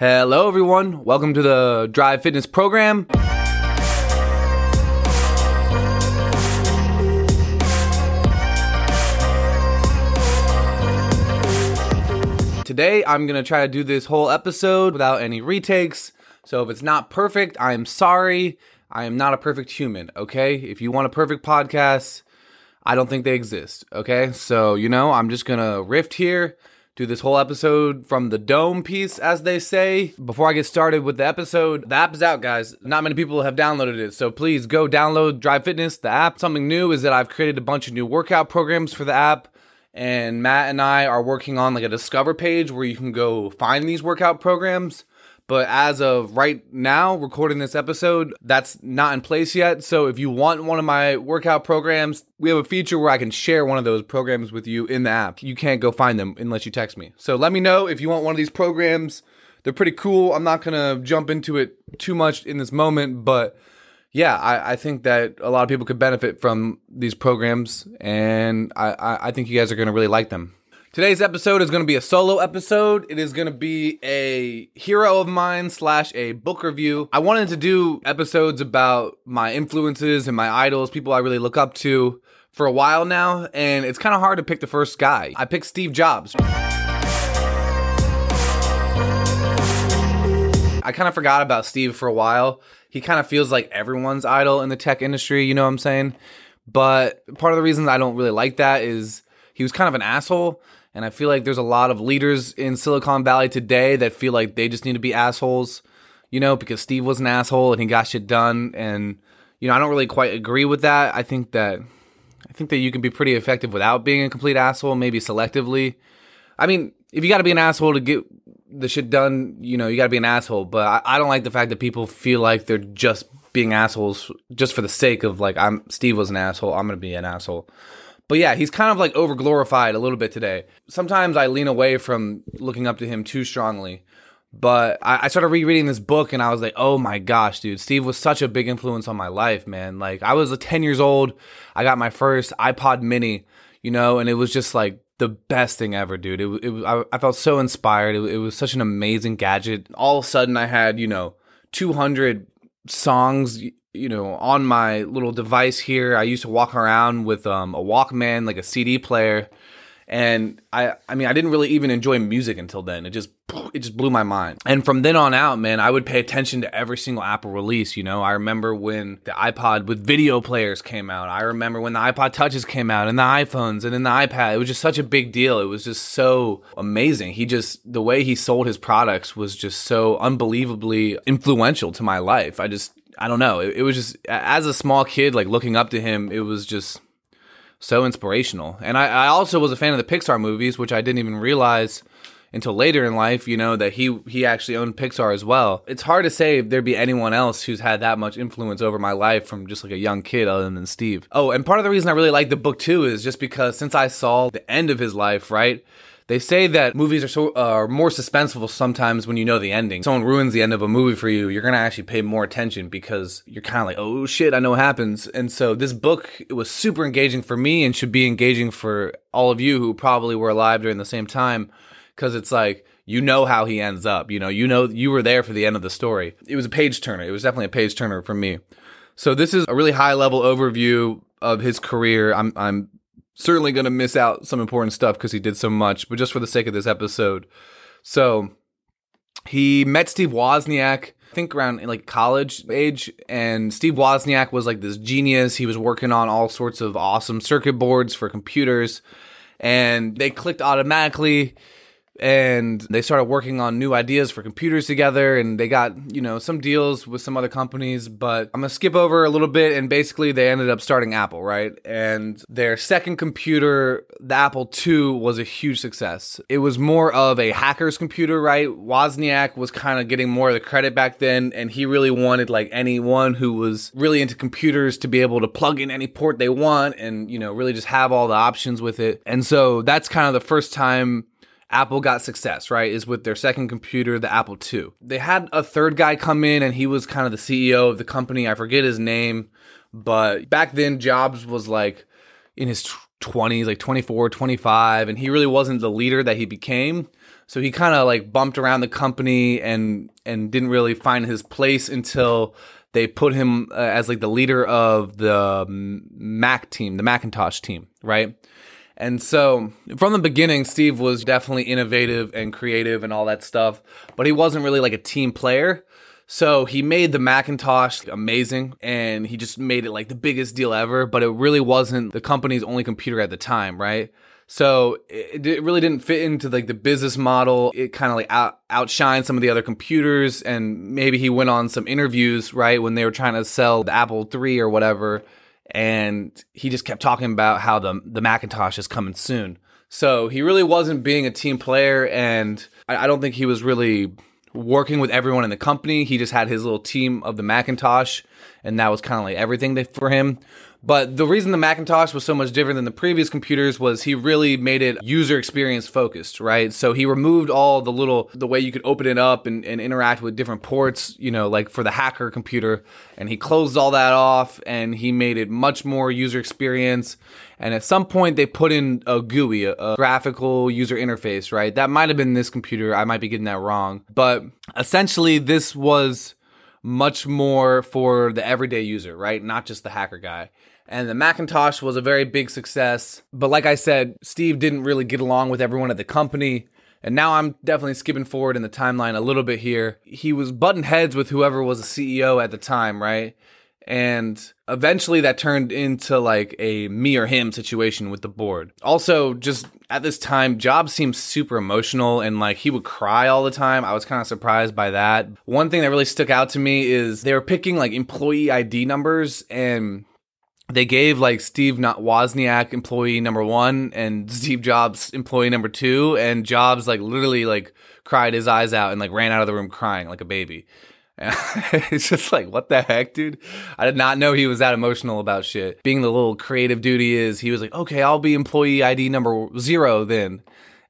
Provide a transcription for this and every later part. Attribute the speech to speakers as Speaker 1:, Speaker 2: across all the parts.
Speaker 1: Hello, everyone. Welcome to the Drive Fitness program. Today, I'm going to try to do this whole episode without any retakes. So, if it's not perfect, I am sorry. I am not a perfect human, okay? If you want a perfect podcast, I don't think they exist, okay? So, you know, I'm just going to riff here do this whole episode from the dome piece, as they say. Before I get started with the episode, the app is out, guys. Not many people have downloaded it, so please go download Drive Fitness, the app. Something new is that I've created a bunch of new workout programs for the app, and Matt and I are working on like a discover page where you can go find these workout programs. But as of right now, recording this episode, that's not in place yet. So if you want one of my workout programs, we have a feature where I can share one of those programs with you in the app. You can't go find them unless you text me. So let me know if you want one of these programs. They're pretty cool. I'm not going to jump into it too much in this moment, but yeah, I, I, think that a lot of people could benefit from these programs, and I, I, think you guys are going to really like them. Today's episode is going to be a solo episode. It is going to be a hero of mine slash a book review. I wanted to do episodes about my influences and my idols, people I really look up to for a while now, and it's kind of hard to pick the first guy. I picked Steve Jobs. I kind of forgot about Steve for a while. He kind of feels like everyone's idol in the tech industry, you know what I'm saying? But part of the reason I don't really like that is he was kind of an asshole and I feel like there's a lot of leaders in Silicon Valley today that feel like they just need to be assholes, you know, because Steve was an asshole and he got shit done. And, you know, I don't really quite agree with that. I think that I think that you can be pretty effective without being a complete asshole, maybe selectively. I mean, if you got to be an asshole to get the shit done, you know, you got to be an asshole. But I, I, don't like the fact that people feel like they're just being assholes just for the sake of like, I'm Steve was an asshole, I'm gonna be an asshole. But yeah, he's kind of like over glorified a little bit today. Sometimes I lean away from looking up to him too strongly. But I, I, started rereading this book and I was like, oh my gosh, dude, Steve was such a big influence on my life, man. Like, I was 10 years old. I got my first iPod mini, you know, and it was just like the best thing ever, dude. It, it I, I felt so inspired. It, it was such an amazing gadget. All of a sudden, I had, you know, 200 songs you know on my little device here i used to walk around with um, a walkman like a cd player. And i i mean i didn't really even enjoy music until then. It just it just blew my mind. And from then on out man i would pay attention to every single apple release you know? I remember when the ipod with video players came out. I remember when the ipod touches came out and the iphones and then the ipad. It was just such a big deal. It was just so amazing. He just the way he sold his products was just so unbelievably influential to my life. I just I don't know. It, it, was just as a small kid, like looking up to him, it was just so inspirational. And I, I, also was a fan of the Pixar movies, which I didn't even realize until later in life. You know that he he actually owned Pixar as well. It's hard to say if there'd be anyone else who's had that much influence over my life from just like a young kid, other than Steve. Oh, and part of the reason I really like the book too is just because since I saw the end of his life, right they say that movies are so uh, are more suspenseful sometimes when you know the ending. Someone ruins the end of a movie for you, you're gonna actually pay more attention because you're kind of like, oh shit, I know what happens. And so this book it was super engaging for me and should be engaging for all of you who probably were alive during the same time, because it's like you know how he ends up. You know, you know you were there for the end of the story. It was a page turner. It was definitely a page turner for me. So this is a really high level overview of his career. I'm I'm certainly going to miss out some important stuff because he did so much, but just for the sake of this episode. So he met Steve Wozniak, I think around like college age, and Steve Wozniak was like this genius. He was working on all sorts of awesome circuit boards for computers, and they clicked automatically and they started working on new ideas for computers together and they got you know some deals with some other companies but i'm gonna skip over a little bit and basically they ended up starting apple right? And their second computer the apple ii was a huge success. It was more of a hacker's computer right? Wozniak was kind of getting more of the credit back then and he really wanted like anyone who was really into computers to be able to plug in any port they want and you know really just have all the options with it. And so that's kind of the first time Apple got success, right? Is with their second computer, the Apple II. They had a third guy come in and he was kind of the CEO of the company. I forget his name, but back then Jobs was like in his 20s, like 24, 25, and he really wasn't the leader that he became. So he kind of like bumped around the company and and didn't really find his place until they put him uh, as like the leader of the Mac team, the Macintosh team, right? And so from the beginning, Steve was definitely innovative and creative and all that stuff, but he wasn't really like a team player. So he made the Macintosh amazing and he just made it like the biggest deal ever, but it really wasn't the company's only computer at the time, right? So it, it really didn't fit into like the business model. It kind of like out, outshined some of the other computers and maybe he went on some interviews, right, when they were trying to sell the Apple III or whatever. And he just kept talking about how the, the Macintosh is coming soon. So he really wasn't being a team player and I, I don't think he was really working with everyone in the company. He just had his little team of the Macintosh, and that was kind of like everything for him. But the reason the Macintosh was so much different than the previous computers was he really made it user experience focused, right? So he removed all the little, the way you could open it up and, and interact with different ports, you know, like for the hacker computer. And he closed all that off and he made it much more user experience. And at some point they put in a GUI, a, a graphical user interface, right? That might have been this computer. I might be getting that wrong. But essentially this was much more for the everyday user, right? Not just the hacker guy. And the Macintosh was a very big success. But like I said, Steve didn't really get along with everyone at the company. And now I'm definitely skipping forward in the timeline a little bit here. He was butting heads with whoever was a CEO at the time, right? And eventually that turned into like a me or him situation with the board. Also, just at this time, Jobs seemed super emotional and like he would cry all the time. I was kind of surprised by that. One thing that really stuck out to me is they were picking like employee ID numbers and they gave like Steve Wozniak employee number one and Steve Jobs employee number two, and Jobs like literally like cried his eyes out and like ran out of the room crying like a baby. it's just like, what the heck, dude? I did not know he was that emotional about shit. Being the little creative dude he is, he was like, okay, I'll be employee ID number zero then.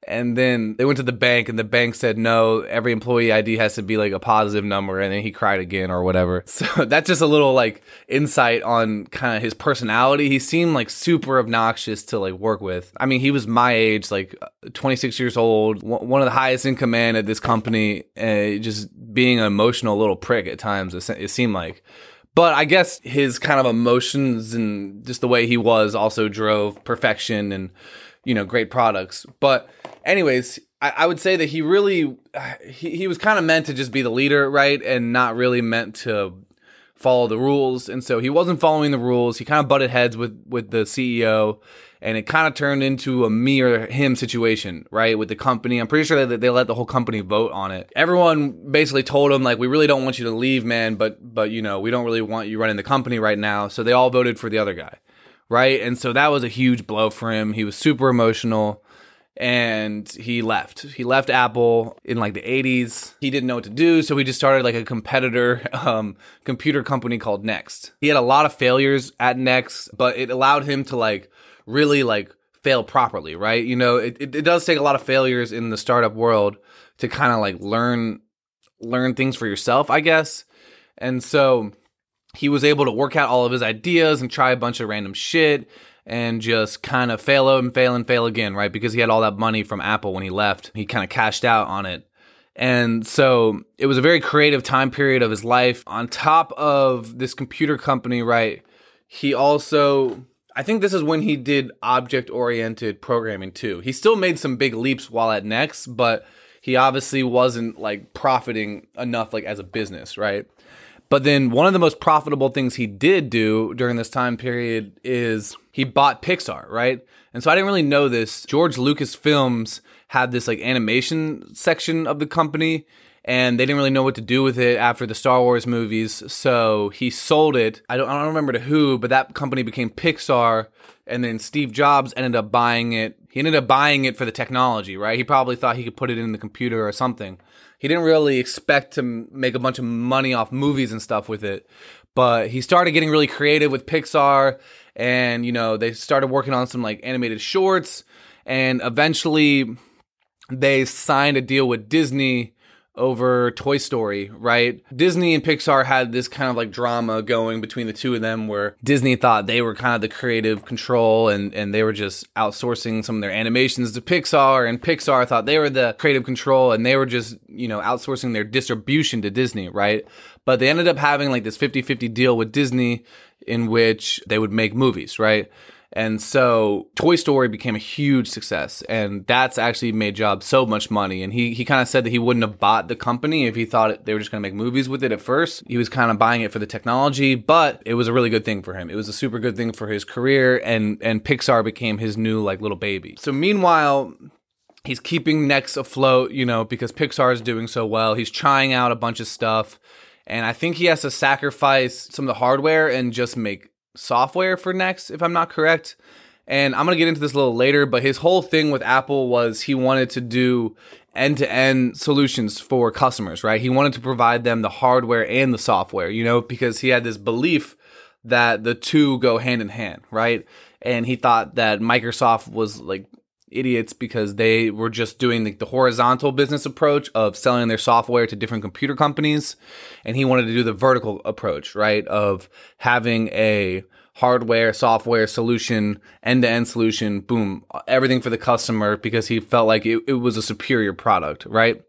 Speaker 1: And then they went to the bank, and the bank said, no, every employee ID has to be like a positive number. And then he cried again or whatever. So that's just a little like insight on kind of his personality. He seemed like super obnoxious to like work with. I mean, he was my age, like 26 years old, one of the highest in command at this company, uh, just being an emotional little prick at times, it seemed like. But I guess his kind of emotions and just the way he was also drove perfection and, you know, great products. But anyways, I, I would say that he really he, he was kind of meant to just be the leader, right, and not really meant to follow the rules. And so he wasn't following the rules. He kind of butted heads with with the CEO, and it kind of turned into a me or him situation, right, with the company. I'm pretty sure that they let the whole company vote on it. Everyone basically told him like, we really don't want you to leave, man, but but you know, we don't really want you running the company right now. So they all voted for the other guy, right? And so that was a huge blow for him. He was super emotional and he left. He left Apple in like the 80s. He didn't know what to do, so he just started like a competitor um, computer company called Next. He had a lot of failures at Next, but it allowed him to like really like fail properly, right? You know, it, it, it does take a lot of failures in the startup world to kind of like learn learn things for yourself, I guess. And so he was able to work out all of his ideas and try a bunch of random shit and just kind of fail and fail and fail again, right? Because he had all that money from Apple when he left. He kind of cashed out on it. And so it was a very creative time period of his life. On top of this computer company, right? He also, I think this is when he did object oriented programming too. He still made some big leaps while at Next, but he obviously wasn't like profiting enough like as a business, right? But then one of the most profitable things he did do during this time period is he bought Pixar, right? And so I didn't really know this. George Lucas Films had this like animation section of the company and they didn't really know what to do with it after the Star Wars movies. So he sold it. I don't, I don't remember to who, but that company became Pixar. And then Steve Jobs ended up buying it. He ended up buying it for the technology, right? He probably thought he could put it in the computer or something he didn't really expect to make a bunch of money off movies and stuff with it. But he started getting really creative with Pixar, and you know they started working on some like animated shorts, and eventually they signed a deal with Disney over Toy Story, right? Disney and Pixar had this kind of like drama going between the two of them where Disney thought they were kind of the creative control and, and they were just outsourcing some of their animations to Pixar and Pixar thought they were the creative control and they were just, you know, outsourcing their distribution to Disney, right? But they ended up having like this 50-50 deal with Disney in which they would make movies, right? And so Toy Story became a huge success. And that's actually made Jobs so much money. And he, he kind of said that he wouldn't have bought the company if he thought they were just going to make movies with it at first. He was kind of buying it for the technology, but it was a really good thing for him. It was a super good thing for his career. And, and Pixar became his new like little baby. So meanwhile, he's keeping Next afloat, you know, because Pixar is doing so well. He's trying out a bunch of stuff. And I think he has to sacrifice some of the hardware and just make software for Next, if I'm not correct. And I'm going to get into this a little later, but his whole thing with Apple was he wanted to do end to end solutions for customers, right? He wanted to provide them the hardware and the software, you know, because he had this belief that the two go hand in hand, right? And he thought that Microsoft was like idiots because they were just doing the, the, horizontal business approach of selling their software to different computer companies. And he wanted to do the vertical approach right of having a hardware software solution end-to-end solution boom everything for the customer because he felt like it, it was a superior product right?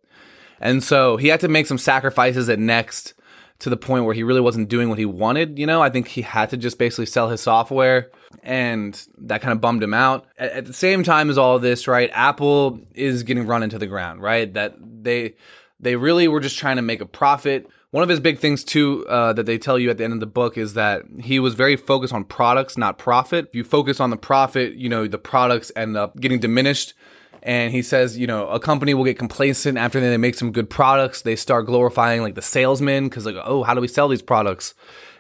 Speaker 1: And so he had to make some sacrifices at next to the point where he really wasn't doing what he wanted. You know, I think he had to just basically sell his software and that kind of bummed him out. At, at the same time as all this, right, Apple is getting run into the ground, right? That they they really were just trying to make a profit. One of his big things too uh, that they tell you at the end of the book is that he was very focused on products, not profit. If you focus on the profit, you know the products end up getting diminished and he says, you know, a company will get complacent after they make some good products. They start glorifying like the salesman because like, oh, how do we sell these products?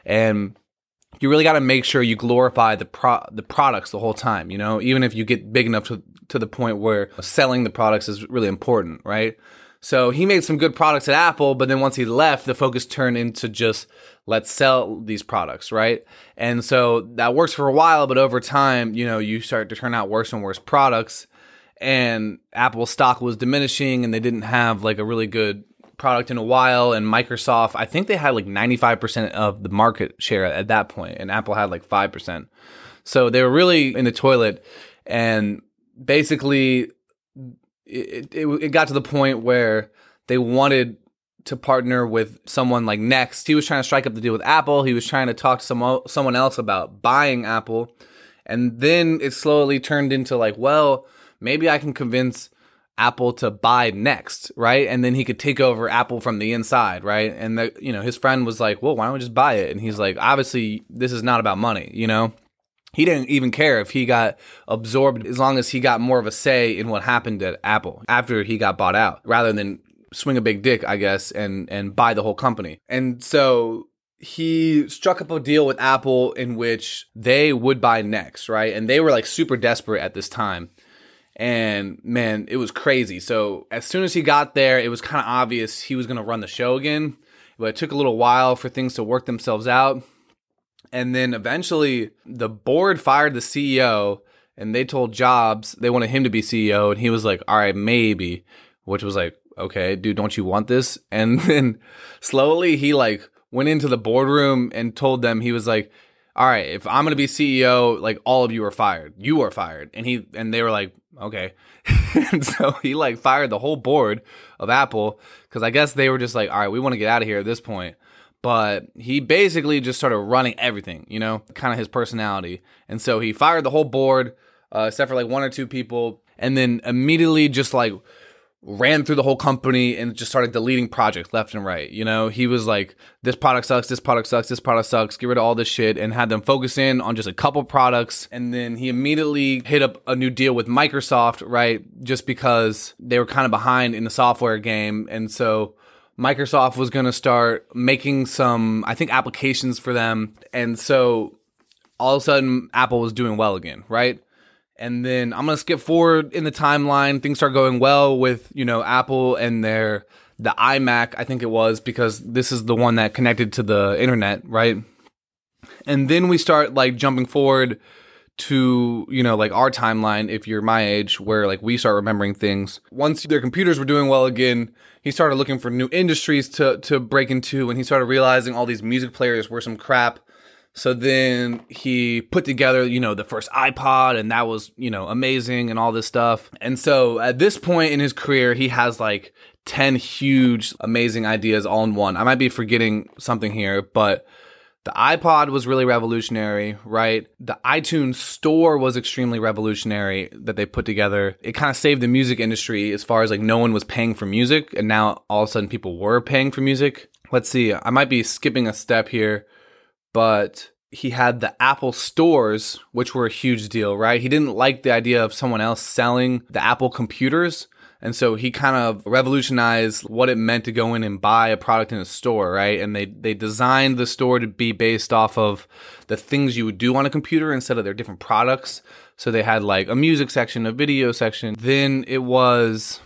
Speaker 1: And you really got to make sure you glorify the pro- the products the whole time. You know, even if you get big enough to to the point where selling the products is really important, right? So he made some good products at Apple, but then once he left, the focus turned into just let's sell these products, right? And so that works for a while, but over time, you know, you start to turn out worse and worse products and Apple stock was diminishing and they didn't have like a really good product in a while and Microsoft I think they had like 95% of the market share at that point and Apple had like 5%. So they were really in the toilet and basically it, it, it got to the point where they wanted to partner with someone like Next. He was trying to strike up the deal with Apple. He was trying to talk to some, someone else about buying Apple. And then it slowly turned into like, well, maybe I can convince Apple to buy next, right? And then he could take over Apple from the inside, right? And the, you know, his friend was like, "Well, why don't we just buy it?" And he's like, "Obviously, this is not about money, you know." He didn't even care if he got absorbed as long as he got more of a say in what happened at Apple after he got bought out, rather than swing a big dick, I guess, and and buy the whole company. And so he struck up a deal with Apple in which they would buy next, right? And they were like super desperate at this time and man, it was crazy. So as soon as he got there, it was kind of obvious he was going to run the show again. But it took a little while for things to work themselves out. And then eventually the board fired the CEO and they told Jobs they wanted him to be CEO. And he was like, all right, maybe, which was like, okay, dude, don't you want this? And then slowly he like went into the boardroom and told them, he was like, all right, if I'm going to be CEO, like all of you are fired. You are fired. And he, and they were like, okay. and so he like fired the whole board of Apple because I guess they were just like, all right, we want to get out of here at this point. But he basically just started running everything, you know, kind of his personality. And so he fired the whole board, uh, except for like one or two people, and then immediately just like ran through the whole company and just started deleting projects left and right. You know, he was like, this product sucks, this product sucks, this product sucks, get rid of all this shit, and had them focus in on just a couple products. And then he immediately hit up a new deal with Microsoft, right? Just because they were kind of behind in the software game. And so Microsoft was going to start making some, I think, applications for them. And so all of a sudden, Apple was doing well again, right? And then I'm gonna skip forward in the timeline. Things start going well with you know Apple and their the iMac. I think it was because this is the one that connected to the internet, right? And then we start like jumping forward to you know like our timeline if you're my age where like we start remembering things once their computers were doing well again he started looking for new industries to to break into and he started realizing all these music players were some crap so then he put together you know the first ipod and that was you know amazing and all this stuff and so at this point in his career he has like 10 huge amazing ideas all in one i might be forgetting something here but the iPod was really revolutionary, right? The iTunes store was extremely revolutionary that they put together. It kind of saved the music industry as far as like no one was paying for music and now all of a sudden people were paying for music. Let's see, I might be skipping a step here, but he had the Apple stores, which were a huge deal, right? He didn't like the idea of someone else selling the Apple computers. And so he kind of revolutionized what it meant to go in and buy a product in a store, right? And they, they designed the store to be based off of the things you would do on a computer instead of their different products. So they had like a music section, a video section. Then it was,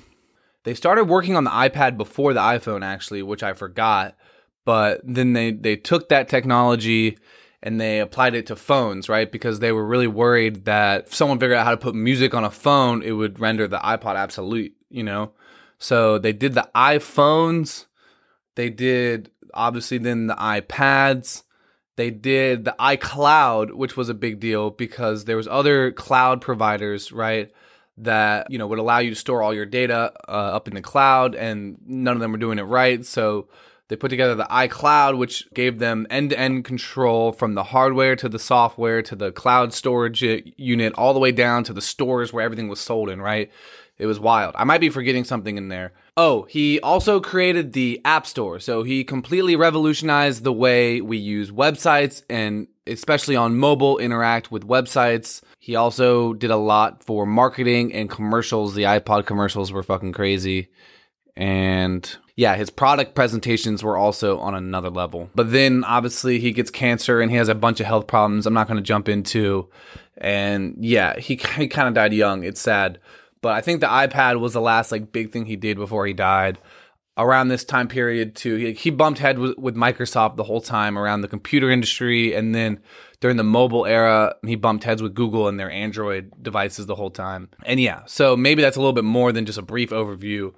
Speaker 1: they started working on the iPad before the iPhone actually, which I forgot. But then they, they took that technology and they applied it to phones, right? Because they were really worried that if someone figured out how to put music on a phone, it would render the iPod obsolete you know? So they did the iPhones, they did obviously then the iPads, they did the iCloud, which was a big deal because there was other cloud providers, right? That you know would allow you to store all your data uh, up in the cloud, and none of them were doing it right. So they put together the iCloud, which gave them end to end control from the hardware to the software to the cloud storage unit, all the way down to the stores where everything was sold in, right? It was wild. I might be forgetting something in there. Oh, he also created the App Store. So he completely revolutionized the way we use websites and especially on mobile interact with websites. He also did a lot for marketing and commercials. The iPod commercials were fucking crazy. And yeah, his product presentations were also on another level. But then obviously he gets cancer and he has a bunch of health problems I'm not going to jump into. And yeah, he, he kind of died young. It's sad. But I think the iPad was the last like big thing he did before he died. Around this time period too, he, he bumped head with, with Microsoft the whole time around the computer industry, and then during the mobile era, he bumped heads with Google and their Android devices the whole time. And yeah, so maybe that's a little bit more than just a brief overview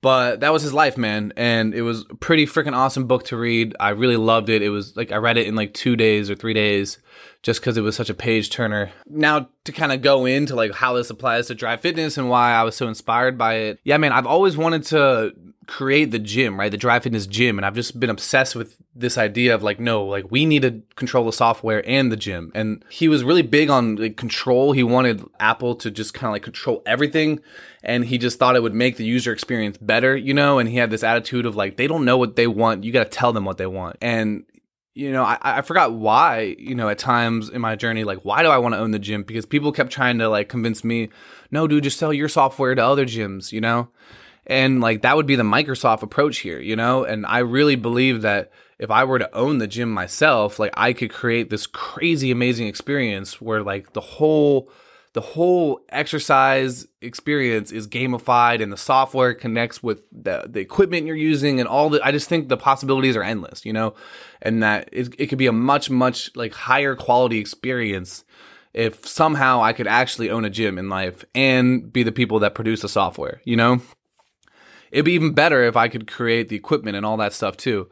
Speaker 1: but that was his life, man. And it was a pretty freaking awesome book to read. I really loved it. It was like I read it in like two days or three days just because it was such a page turner. Now, to kind of go into like how this applies to Drive Fitness and why I was so inspired by it. Yeah, man, I've always wanted to create the gym, right? The Drive Fitness gym. And I've just been obsessed with this idea of like, no, like we need to control the software and the gym. And he was really big on like control. He wanted Apple to just kind of like control everything. And he just thought it would make the user experience better, you know? And he had this attitude of like, they don't know what they want. You got to tell them what they want. And you know, I, I forgot why, you know, at times in my journey, like, why do I want to own the gym? Because people kept trying to like convince me, no, dude, just sell your software to other gyms, you know? And like that would be the Microsoft approach here, you know? And I really believe that if I were to own the gym myself, like I could create this crazy amazing experience where like the whole the whole exercise experience is gamified and the software connects with the, the equipment you're using and all the I just think the possibilities are endless, you know? And that it, it could be a much, much like higher quality experience if somehow I could actually own a gym in life and be the people that produce the software, you know? It'd be even better if I could create the equipment and all that stuff too.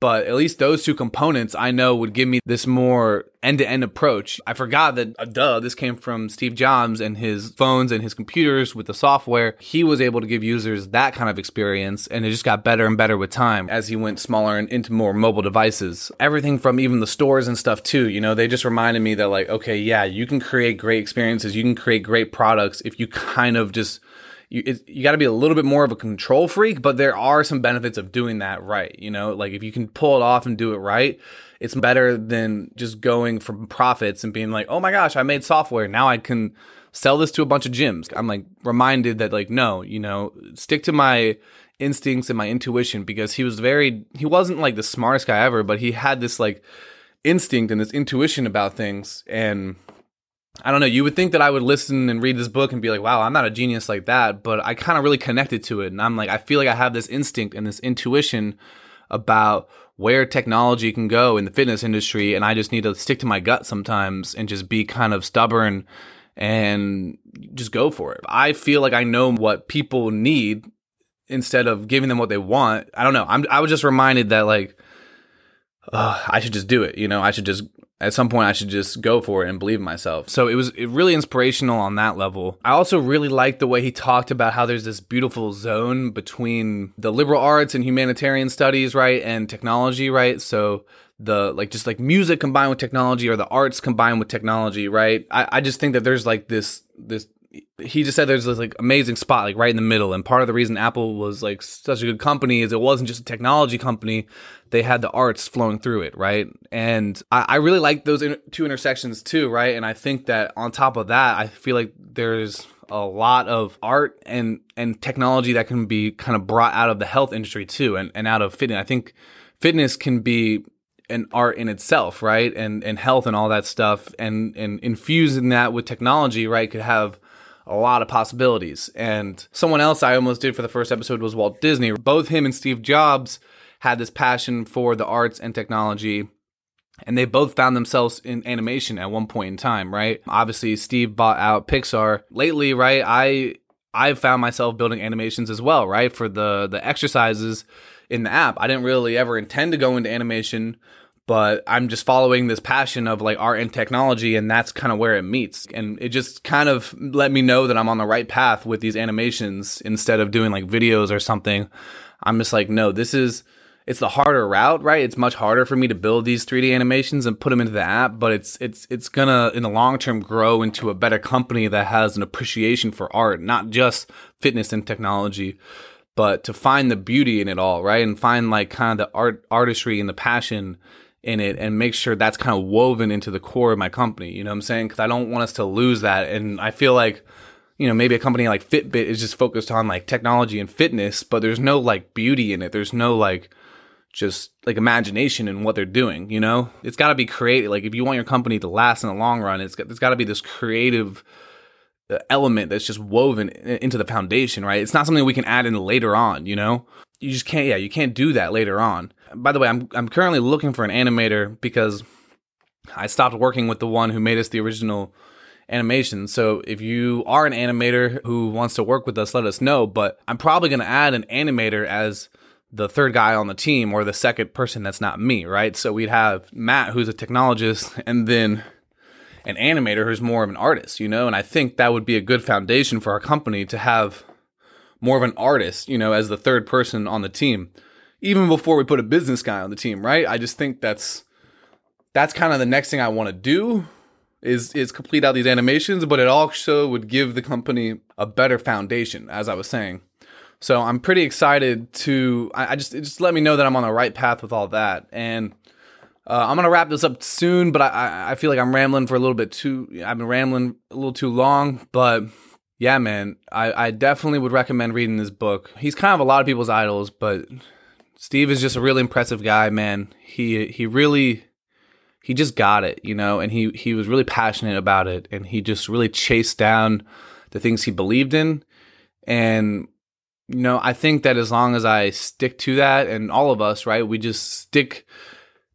Speaker 1: But at least those two components I know would give me this more end to end approach. I forgot that, uh, duh, this came from Steve Jobs and his phones and his computers with the software. He was able to give users that kind of experience, and it just got better and better with time as he went smaller and into more mobile devices. Everything from even the stores and stuff, too. You know, they just reminded me that, like, okay, yeah, you can create great experiences, you can create great products if you kind of just you you got to be a little bit more of a control freak, but there are some benefits of doing that right. You know, like if you can pull it off and do it right, it's better than just going from profits and being like, oh my gosh, I made software now I can sell this to a bunch of gyms. I'm like reminded that like no, you know, stick to my instincts and my intuition because he was very he wasn't like the smartest guy ever, but he had this like instinct and this intuition about things and I don't know. You would think that I would listen and read this book and be like, wow, I'm not a genius like that. But I kind of really connected to it. And I'm like, I feel like I have this instinct and this intuition about where technology can go in the fitness industry and I just need to stick to my gut sometimes and just be kind of stubborn and just go for it. I feel like I know what people need instead of giving them what they want. I don't know. I'm I was just reminded that like uh, I should just do it, you know. I should just at some point I should just go for it and believe in myself. So it was really inspirational on that level. I also really liked the way he talked about how there's this beautiful zone between the liberal arts and humanitarian studies, right, and technology, right? So the like just like music combined with technology or the arts combined with technology, right? I, I just think that there's like this this he just said there's this like amazing spot like right in the middle. And part of the reason apple was like such a good company is it wasn't just a technology company. They had the arts flowing through it right? And i, I really like those in- two intersections too right? And i think that on top of that i feel like there's a lot of art and and technology that can be kind of brought out of the health industry too and, and out of fitness. I think fitness can be an art in itself right? And and health and all that stuff and and infusing that with technology right could have a lot of possibilities. And someone else I almost did for the first episode was Walt Disney. Both him and Steve Jobs had this passion for the arts and technology. And they both found themselves in animation at one point in time, right? Obviously, Steve bought out Pixar. Lately, right, I I've found myself building animations as well, right? For the the exercises in the app. I didn't really ever intend to go into animation, but I'm just following this passion of like art and technology, and that's kind of where it meets. And it just kind of let me know that I'm on the right path with these animations instead of doing like videos or something. I'm just like, no, this is it's the harder route, right? It's much harder for me to build these 3D animations and put them into the app, but it's it's it's gonna in the long term grow into a better company that has an appreciation for art, not just fitness and technology, but to find the beauty in it all, right? And find like kind of the art artistry and the passion in it and make sure that's kind of woven into the core of my company. You know what I'm saying? Because I don't want us to lose that. And I feel like, you know, maybe a company like Fitbit is just focused on like technology and fitness, but there's no like beauty in it. There's no like just like imagination in what they're doing. You know, it's got to be creative. Like if you want your company to last in the long run, it's got, there's got to be this creative element that's just woven into the foundation, right? It's not something we can add in later on. You know, you just can't. Yeah, you can't do that later on. By the way, I'm I'm currently looking for an animator because I stopped working with the one who made us the original animation. So if you are an animator who wants to work with us, let us know. But I'm probably going to add an animator as the third guy on the team or the second person that's not me, right? So we'd have Matt, who's a technologist, and then an animator who's more of an artist, you know? And I think that would be a good foundation for our company to have more of an artist, you know, as the third person on the team even before we put a business guy on the team, right? I just think that's that's kind of the next thing I want to do is is complete out these animations, but it also would give the company a better foundation, as I was saying. So I'm pretty excited to. I, I just just let me know that I'm on the right path with all that, and uh, I'm gonna wrap this up soon. But I I feel like I'm rambling for a little bit too. I've been rambling a little too long, but yeah, man, I I definitely would recommend reading this book. He's kind of a lot of people's idols, but Steve is just a really impressive guy, man. He he really he just got it, you know, and he he was really passionate about it and he just really chased down the things he believed in and you know, I think that as long as I stick to that and all of us, right, we just stick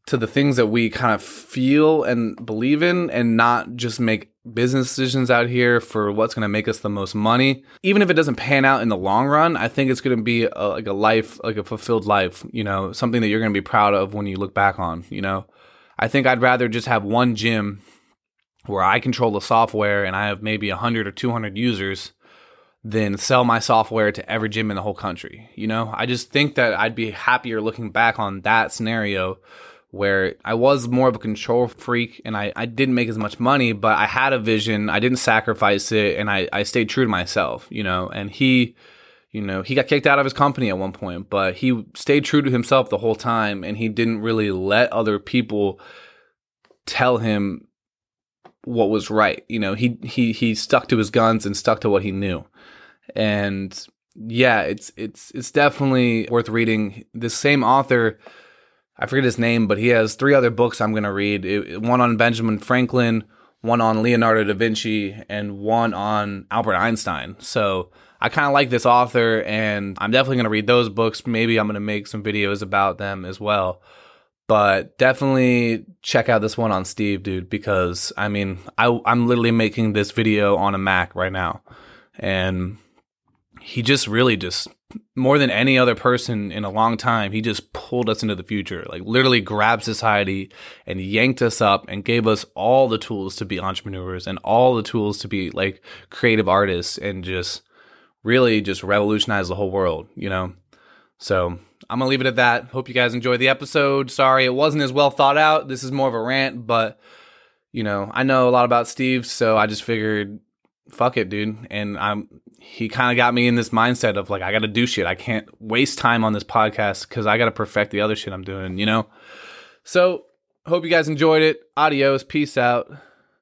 Speaker 1: to the things that we kind of feel and believe in and not just make business decisions out here for what's going to make us the most money. Even if it doesn't pan out in the long run i think it's going to be a, like a life like a fulfilled life you know something that you're going to be proud of when you look back on you know? I think i'd rather just have one gym where i control the software and i have maybe 100 or 200 users than sell my software to every gym in the whole country you know? I just think that i'd be happier looking back on that scenario where I was more of a control freak and I, I didn't make as much money, but I had a vision. I didn't sacrifice it and I, I stayed true to myself, you know, and he, you know, he got kicked out of his company at one point, but he stayed true to himself the whole time and he didn't really let other people tell him what was right. You know, he, he, he stuck to his guns and stuck to what he knew. And yeah, it's, it's, it's definitely worth reading. This same author, I forget his name, but he has three other books I'm going to read. One on Benjamin Franklin, one on Leonardo da Vinci, and one on Albert Einstein. So I kind of like this author, and I'm definitely going to read those books. Maybe I'm going to make some videos about them as well. But definitely check out this one on Steve, dude, because I mean, I, I'm literally making this video on a Mac right now. And he just really just more than any other person in a long time, he just pulled us into the future. Like literally grabbed society and yanked us up and gave us all the tools to be entrepreneurs and all the tools to be like creative artists and just really just revolutionize the whole world, you know? So I'm gonna leave it at that. Hope you guys enjoyed the episode. Sorry it wasn't as well thought out. This is more of a rant, but you know, I know a lot about Steve, so I just figured fuck it, dude. And I'm he kind of got me in this mindset of like I got to do shit. I can't waste time on this podcast cuz I got to perfect the other shit I'm doing, you know? So, hope you guys enjoyed it. Adios. Peace out.